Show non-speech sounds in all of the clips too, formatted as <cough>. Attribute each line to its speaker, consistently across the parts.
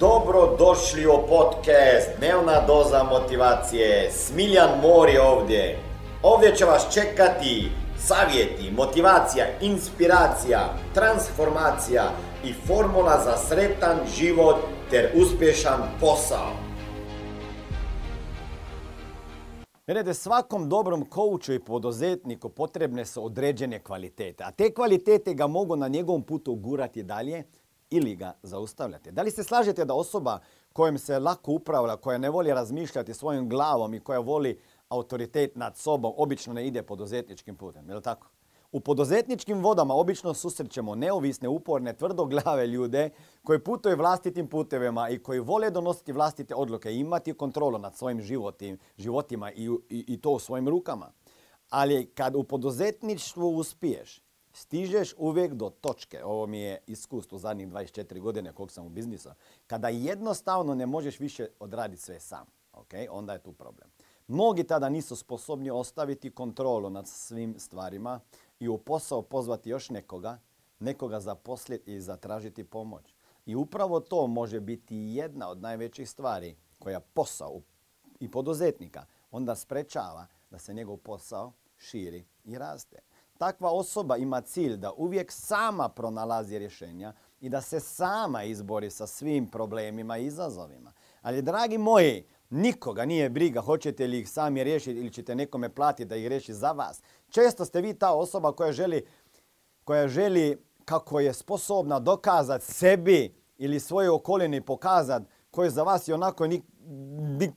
Speaker 1: Dobro došli u podcast Dnevna doza motivacije. Smiljan Mor je ovdje. Ovdje će vas čekati savjeti, motivacija, inspiracija, transformacija i formula za sretan život ter uspješan posao. Gledajte, svakom dobrom kouču i poduzetniku potrebne su određene kvalitete, a te kvalitete ga mogu na njegovom putu gurati dalje ili ga zaustavljate. Da li se slažete da osoba kojom se lako upravlja, koja ne voli razmišljati svojom glavom i koja voli autoritet nad sobom, obično ne ide poduzetničkim putem, je li tako? U poduzetničkim vodama obično susrećemo neovisne, uporne, tvrdoglave ljude koji putuju vlastitim putevima i koji vole donositi vlastite odluke i imati kontrolu nad svojim životima i, i to u svojim rukama. Ali kad u poduzetništvu uspiješ, stižeš uvijek do točke, ovo mi je iskustvo zadnjih 24 godine kog sam u biznisu, kada jednostavno ne možeš više odraditi sve sam. Okay? Onda je tu problem. Mnogi tada nisu sposobni ostaviti kontrolu nad svim stvarima i u posao pozvati još nekoga, nekoga zaposliti i zatražiti pomoć. I upravo to može biti jedna od najvećih stvari koja posao i poduzetnika onda sprečava da se njegov posao širi i raste. Takva osoba ima cilj da uvijek sama pronalazi rješenja i da se sama izbori sa svim problemima i izazovima. Ali, dragi moji, nikoga nije briga hoćete li ih sami riješiti ili ćete nekome platiti da ih riješi za vas. Često ste vi ta osoba koja želi, koja želi kako je sposobna dokazati sebi ili svoje okolini pokazati koje za vas i onako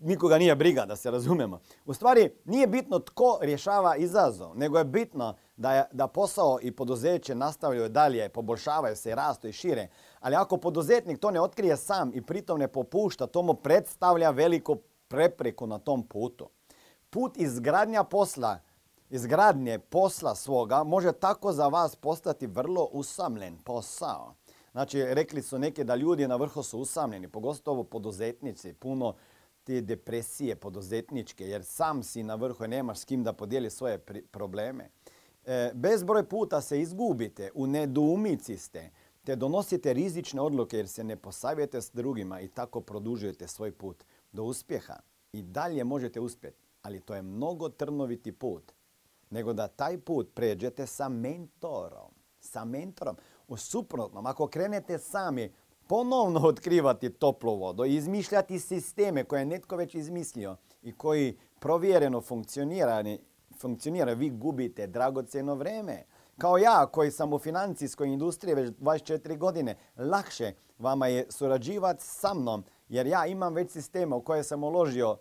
Speaker 1: nikoga nije briga, da se razumemo. U stvari, nije bitno tko rješava izazov, nego je bitno da, da posao i poduzeće nastavljaju dalje, poboljšavaju se, rastu i šire. Ali ako poduzetnik to ne otkrije sam i pritom ne popušta, to mu predstavlja veliku prepreku na tom putu. Put izgradnja posla, izgradnje posla svoga može tako za vas postati vrlo usamljen posao. Znači, rekli su neke da ljudi na vrhu su usamljeni, pogotovo poduzetnici, puno te depresije poduzetničke, jer sam si na vrhu i nemaš s kim da podijeli svoje probleme. E, bezbroj puta se izgubite, u nedumici ste, te donosite rizične odluke jer se ne posavijete s drugima i tako produžujete svoj put do uspjeha. I dalje možete uspjeti, ali to je mnogo trnoviti put, nego da taj put pređete sa mentorom. Sa mentorom. U suprotnom, ako krenete sami ponovno <laughs> otkrivati toplu vodu i izmišljati sisteme koje je netko već izmislio i koji provjereno funkcionira, vi gubite dragocjeno vrijeme. Kao ja koji sam u financijskoj industriji već 24 godine, lakše vama je surađivati sa mnom jer ja imam već sistema u koje sam uložio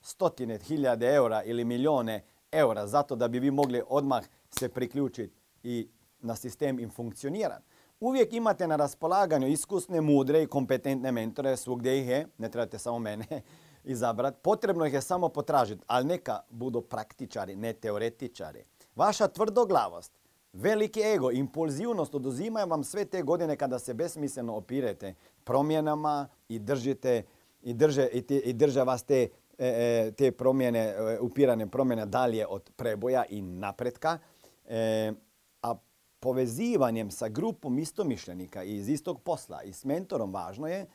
Speaker 1: stotine hiljade eura ili milijone eura zato da bi vi mogli odmah se priključiti i na sistem im funkcionirati. Uvijek imate na raspolaganju iskusne, mudre i kompetentne mentore, svugdje ih je, ne trebate samo mene <laughs> izabrati. Potrebno ih je samo potražiti, ali neka budu praktičari, ne teoretičari. Vaša tvrdoglavost, veliki ego, impulzivnost oduzimaju vam sve te godine kada se besmisleno opirete promjenama i držite i drže, i, drže vas te, e, e, te promjene, e, upirane promjene dalje od preboja i napretka povezivanjem sa grupom istomišljenika iz istog posla i s mentorom važno je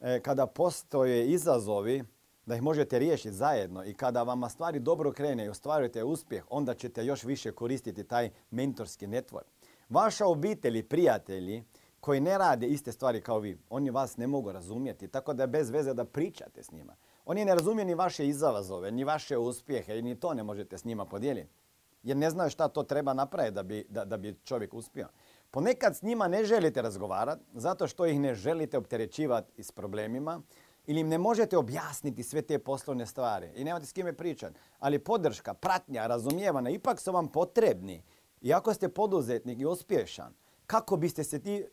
Speaker 1: e, kada postoje izazovi da ih možete riješiti zajedno i kada vama stvari dobro krene i ostvarujete uspjeh, onda ćete još više koristiti taj mentorski network. Vaša obitelj i prijatelji koji ne rade iste stvari kao vi, oni vas ne mogu razumjeti, tako da je bez veze da pričate s njima. Oni ne razumiju ni vaše izazove, ni vaše uspjehe, ni to ne možete s njima podijeliti jer ne znaju šta to treba napraviti da bi, da, da bi čovjek uspio. Ponekad s njima ne želite razgovarati zato što ih ne želite opterećivati s problemima ili im ne možete objasniti sve te poslovne stvari i nemate s kime pričati. Ali podrška, pratnja, razumijevana ipak su vam potrebni. I ako ste poduzetnik i uspješan, kako biste se ti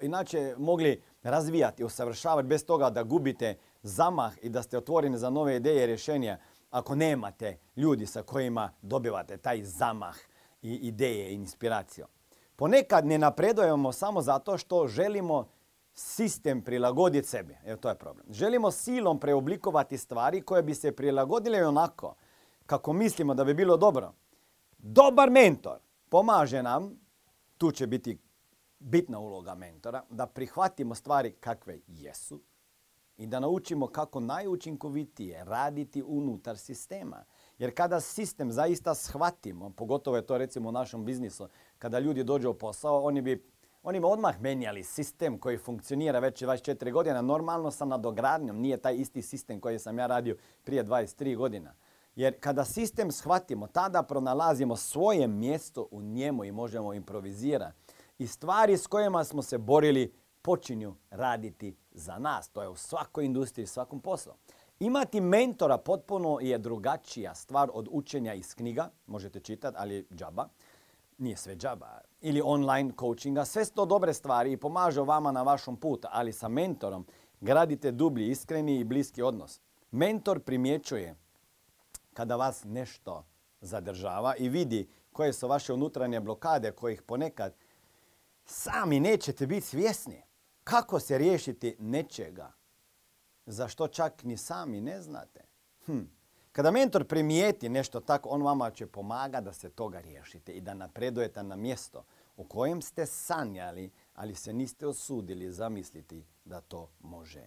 Speaker 1: inače mogli razvijati, usavršavati bez toga da gubite zamah i da ste otvoreni za nove ideje i rješenja ako nemate ljudi sa kojima dobivate taj zamah i ideje i inspiraciju. Ponekad ne napredujemo samo zato što želimo sistem prilagoditi sebi. Evo to je problem. Želimo silom preoblikovati stvari koje bi se prilagodile onako kako mislimo da bi bilo dobro. Dobar mentor pomaže nam, tu će biti bitna uloga mentora, da prihvatimo stvari kakve jesu i da naučimo kako najučinkovitije raditi unutar sistema. Jer kada sistem zaista shvatimo, pogotovo je to recimo u našem biznisu, kada ljudi dođu u posao, oni bi, oni bi odmah menjali sistem koji funkcionira već 24 godina, normalno sa nadogradnjom, nije taj isti sistem koji sam ja radio prije 23 godina. Jer kada sistem shvatimo, tada pronalazimo svoje mjesto u njemu i možemo improvizirati. I stvari s kojima smo se borili počinju raditi za nas. To je u svakoj industriji, svakom poslu. Imati mentora potpuno je drugačija stvar od učenja iz knjiga. Možete čitati, ali džaba. Nije sve džaba. Ili online coachinga. Sve su to dobre stvari i pomažu vama na vašom putu. Ali sa mentorom gradite dublji, iskreni i bliski odnos. Mentor primjećuje kada vas nešto zadržava i vidi koje su vaše unutarnje blokade kojih ponekad sami nećete biti svjesni. Kako se riješiti nečega za što čak ni sami ne znate? Hm. Kada mentor primijeti nešto tako, on vama će pomaga da se toga riješite i da napredujete na mjesto u kojem ste sanjali, ali se niste osudili zamisliti da to može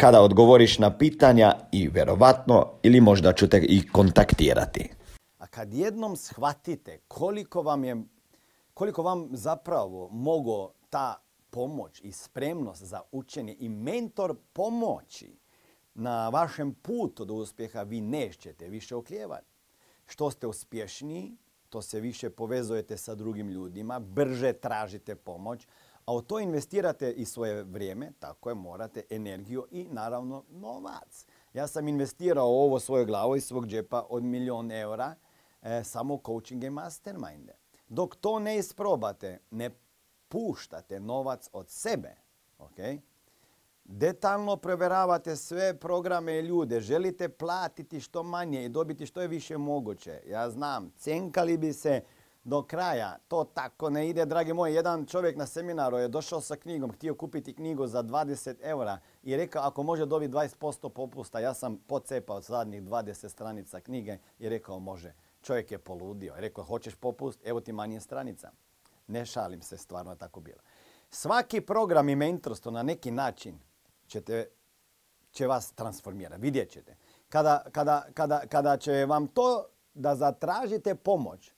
Speaker 2: kada odgovoriš na pitanja i verovatno ili možda ću te i kontaktirati.
Speaker 1: A kad jednom shvatite koliko vam je, koliko vam zapravo mogu ta pomoć i spremnost za učenje i mentor pomoći na vašem putu do uspjeha, vi nećete više oklijevati. Što ste uspješniji, to se više povezujete sa drugim ljudima, brže tražite pomoć, a u to investirate i svoje vrijeme, tako je, morate energiju i naravno novac. Ja sam investirao ovo svoju glavu iz svog džepa od milion eura e, samo u coaching i masterminde. Dok to ne isprobate, ne puštate novac od sebe, ok? Detaljno provjeravate sve programe i ljude, želite platiti što manje i dobiti što je više moguće. Ja znam, cenkali bi se do kraja. To tako ne ide, dragi moji. Jedan čovjek na seminaru je došao sa knjigom, htio kupiti knjigu za 20 eura i rekao ako može dobiti 20% popusta, ja sam pocepao zadnjih 20 stranica knjige i rekao može. Čovjek je poludio. Rekao hoćeš popust, evo ti manje stranica. Ne šalim se, stvarno tako bilo. Svaki program i mentorstvo na neki način ćete, će vas transformirati. Vidjet ćete. Kada, kada, kada, kada će vam to da zatražite pomoć,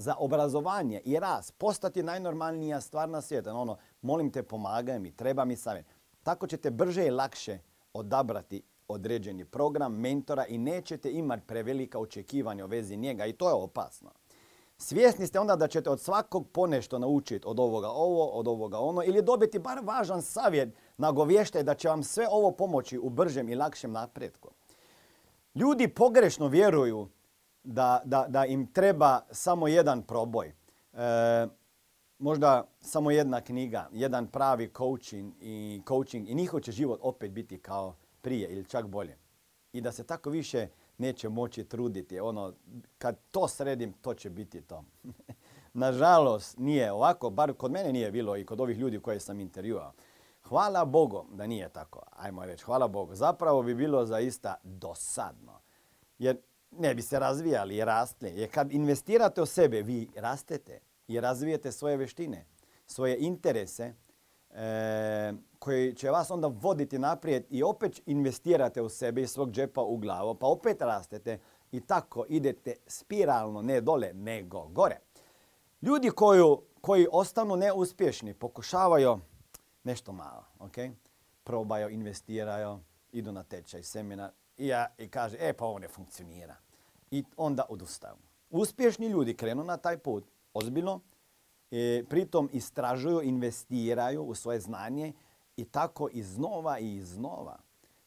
Speaker 1: za obrazovanje i rast postati najnormalnija stvar na svijetu. Ono, molim te, pomagaj mi, treba mi savjet. Tako ćete brže i lakše odabrati određeni program, mentora i nećete imati prevelika očekivanja u vezi njega i to je opasno. Svjesni ste onda da ćete od svakog ponešto naučiti od ovoga ovo, od ovoga ono ili dobiti bar važan savjet nagovještaj da će vam sve ovo pomoći u bržem i lakšem napretku. Ljudi pogrešno vjeruju da, da, da im treba samo jedan proboj. E, možda samo jedna knjiga, jedan pravi coaching i, coaching i njihov će život opet biti kao prije ili čak bolje. I da se tako više neće moći truditi. Ono, kad to sredim, to će biti to. <laughs> Nažalost, nije ovako, bar kod mene nije bilo i kod ovih ljudi koje sam intervjuao. Hvala Bogu da nije tako, ajmo reći, hvala Bogu. Zapravo bi bilo zaista dosadno. Jer ne bi se razvijali i rastli. Jer kad investirate u sebe, vi rastete i razvijete svoje veštine, svoje interese e, koji će vas onda voditi naprijed i opet investirate u sebe iz svog džepa u glavu, pa opet rastete i tako idete spiralno, ne dole, nego gore. Ljudi koju, koji ostanu neuspješni pokušavaju nešto malo, ok? Probaju, investiraju, idu na tečaj, seminar i, ja, i kaže, e pa ovo ne funkcionira. I onda odustaju. Uspješni ljudi krenu na taj put, ozbiljno, e, pritom istražuju, investiraju u svoje znanje i tako iznova i iznova.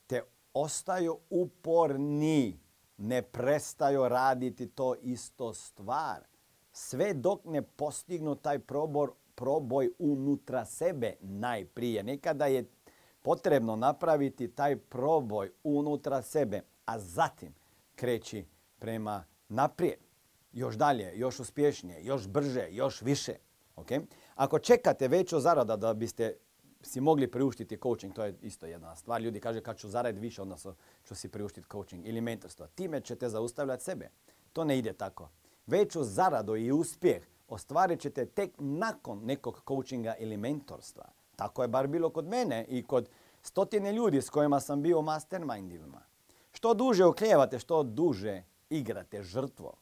Speaker 1: Te ostaju uporni, ne prestaju raditi to isto stvar. Sve dok ne postignu taj probor, proboj unutra sebe najprije. Nekada je potrebno napraviti taj proboj unutra sebe, a zatim kreći prema naprijed. Još dalje, još uspješnije, još brže, još više. Okay? Ako čekate veću zarada da biste si mogli priuštiti coaching, to je isto jedna stvar. Ljudi kaže kad ću zaraditi više, odnosno ću si priuštiti coaching ili mentorstvo. Time ćete zaustavljati sebe. To ne ide tako. Veću zaradu i uspjeh ostvarit ćete tek nakon nekog coachinga ili mentorstva. Tako je bar bilo kod mene i kod stotine ljudi s kojima sam bio u mastermindima. Što duže oklijevate, što duže igrate žrtvo.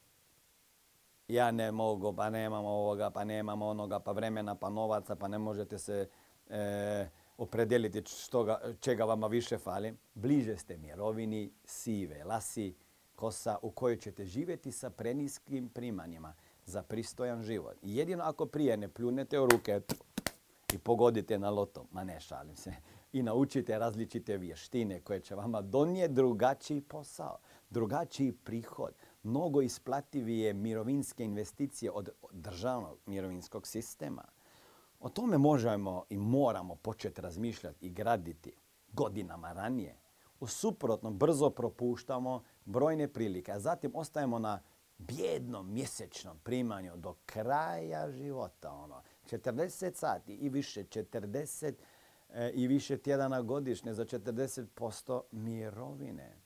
Speaker 1: Ja ne mogu, pa nemam ovoga, pa nemam onoga, pa vremena, pa novaca, pa ne možete se e, opredeliti čega vama više fali. Bliže ste mirovini, sive, lasi, kosa u kojoj ćete živjeti sa preniskim primanjima za pristojan život. Jedino ako prije ne pljunete u ruke i pogodite na loto, ma ne šalim se, i naučite različite vještine koje će vama donijeti drugačiji posao, drugačiji prihod, mnogo isplativije mirovinske investicije od državnog mirovinskog sistema. O tome možemo i moramo početi razmišljati i graditi godinama ranije. U suprotno brzo propuštamo brojne prilike, a zatim ostajemo na bjednom mjesečnom primanju do kraja života. Ono, 40 sati i više, 40 e, i više tjedana godišnje za 40% mirovine.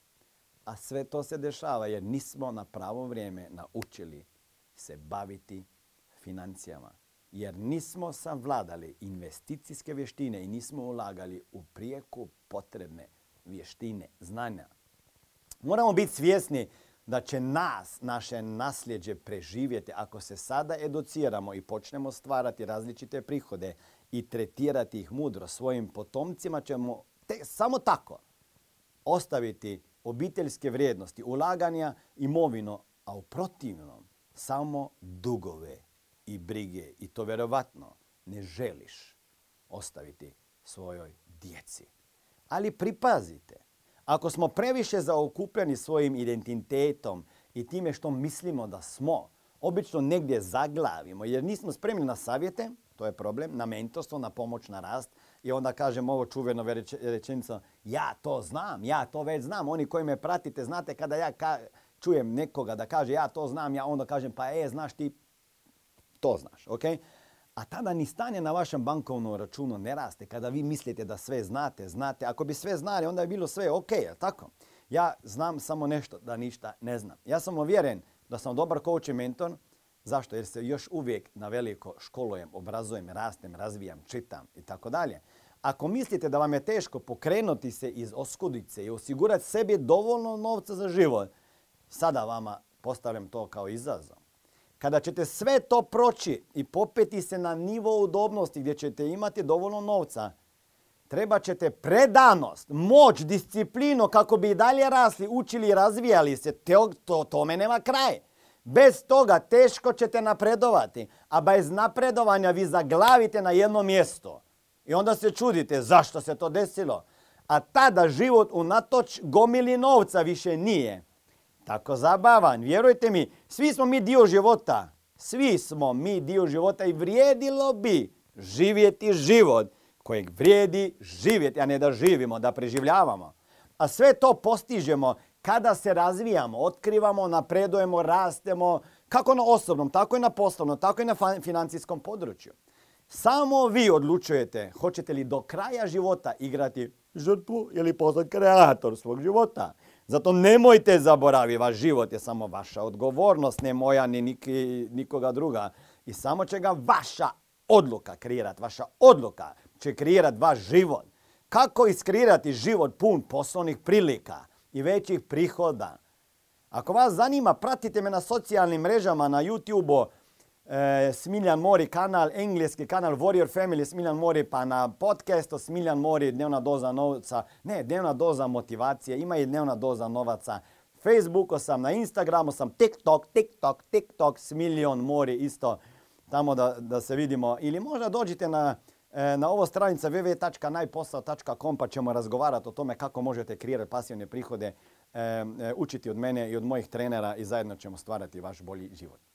Speaker 1: A sve to se dešava jer nismo na pravo vrijeme naučili se baviti financijama. Jer nismo savladali investicijske vještine i nismo ulagali u prijeku potrebne vještine, znanja. Moramo biti svjesni da će nas, naše nasljeđe preživjeti ako se sada educiramo i počnemo stvarati različite prihode i tretirati ih mudro svojim potomcima ćemo samo tako ostaviti obiteljske vrijednosti, ulaganja, imovino, a u protivnom samo dugove i brige. I to vjerovatno ne želiš ostaviti svojoj djeci. Ali pripazite, ako smo previše zaokupljeni svojim identitetom i time što mislimo da smo, obično negdje zaglavimo jer nismo spremni na savjete, to je problem, na mentorstvo, na pomoć, na rast. I onda kažem ovo čuveno rečenico, ja to znam, ja to već znam. Oni koji me pratite, znate kada ja čujem nekoga da kaže ja to znam, ja onda kažem pa e, znaš ti, to znaš, ok? A tada ni stanje na vašem bankovnom računu ne raste. Kada vi mislite da sve znate, znate. Ako bi sve znali, onda je bilo sve ok, tako? Ja znam samo nešto da ništa ne znam. Ja sam uvjeren da sam dobar coach i mentor. Zašto? Jer se još uvijek na veliko školujem, obrazujem, rastem, razvijam, čitam i tako dalje. Ako mislite da vam je teško pokrenuti se iz oskudice i osigurati sebi dovoljno novca za život, sada vama postavljam to kao izazov. Kada ćete sve to proći i popeti se na nivo udobnosti gdje ćete imati dovoljno novca, treba ćete predanost, moć, disciplinu kako bi i dalje rasli, učili i razvijali se. To, tome nema kraj. Bez toga teško ćete napredovati, a bez napredovanja vi zaglavite na jedno mjesto. I onda se čudite zašto se to desilo. A tada život unatoč gomili novca više nije tako zabavan. Vjerujte mi, svi smo mi dio života. Svi smo mi dio života i vrijedilo bi živjeti život kojeg vrijedi živjeti, a ne da živimo, da preživljavamo. A sve to postižemo kada se razvijamo, otkrivamo, napredujemo, rastemo, kako na osobnom, tako i na poslovnom, tako i na financijskom području. Samo vi odlučujete hoćete li do kraja života igrati žrtvu ili postati kreator svog života. Zato nemojte zaboraviti, vaš život je samo vaša odgovornost, ne moja ni nikoga druga. I samo će ga vaša odluka kreirati. Vaša odluka će kreirati vaš život. Kako iskreirati život pun poslovnih prilika i većih prihoda? Ako vas zanima, pratite me na socijalnim mrežama, na YouTube-u. E, Smiljan Mori kanal, engleski kanal Warrior Family Smiljan Mori, pa na podcastu Smiljan Mori, dnevna doza novca, ne, dnevna doza motivacije, ima i dnevna doza novaca. Facebooku sam, na Instagramu sam, TikTok, TikTok, TikTok, Smiljan Mori isto, tamo da, da se vidimo. Ili možda dođite na, e, na ovo stranica www.najposao.com pa ćemo razgovarati o tome kako možete kreirati pasivne prihode, e, e, učiti od mene i od mojih trenera i zajedno ćemo stvarati vaš bolji život.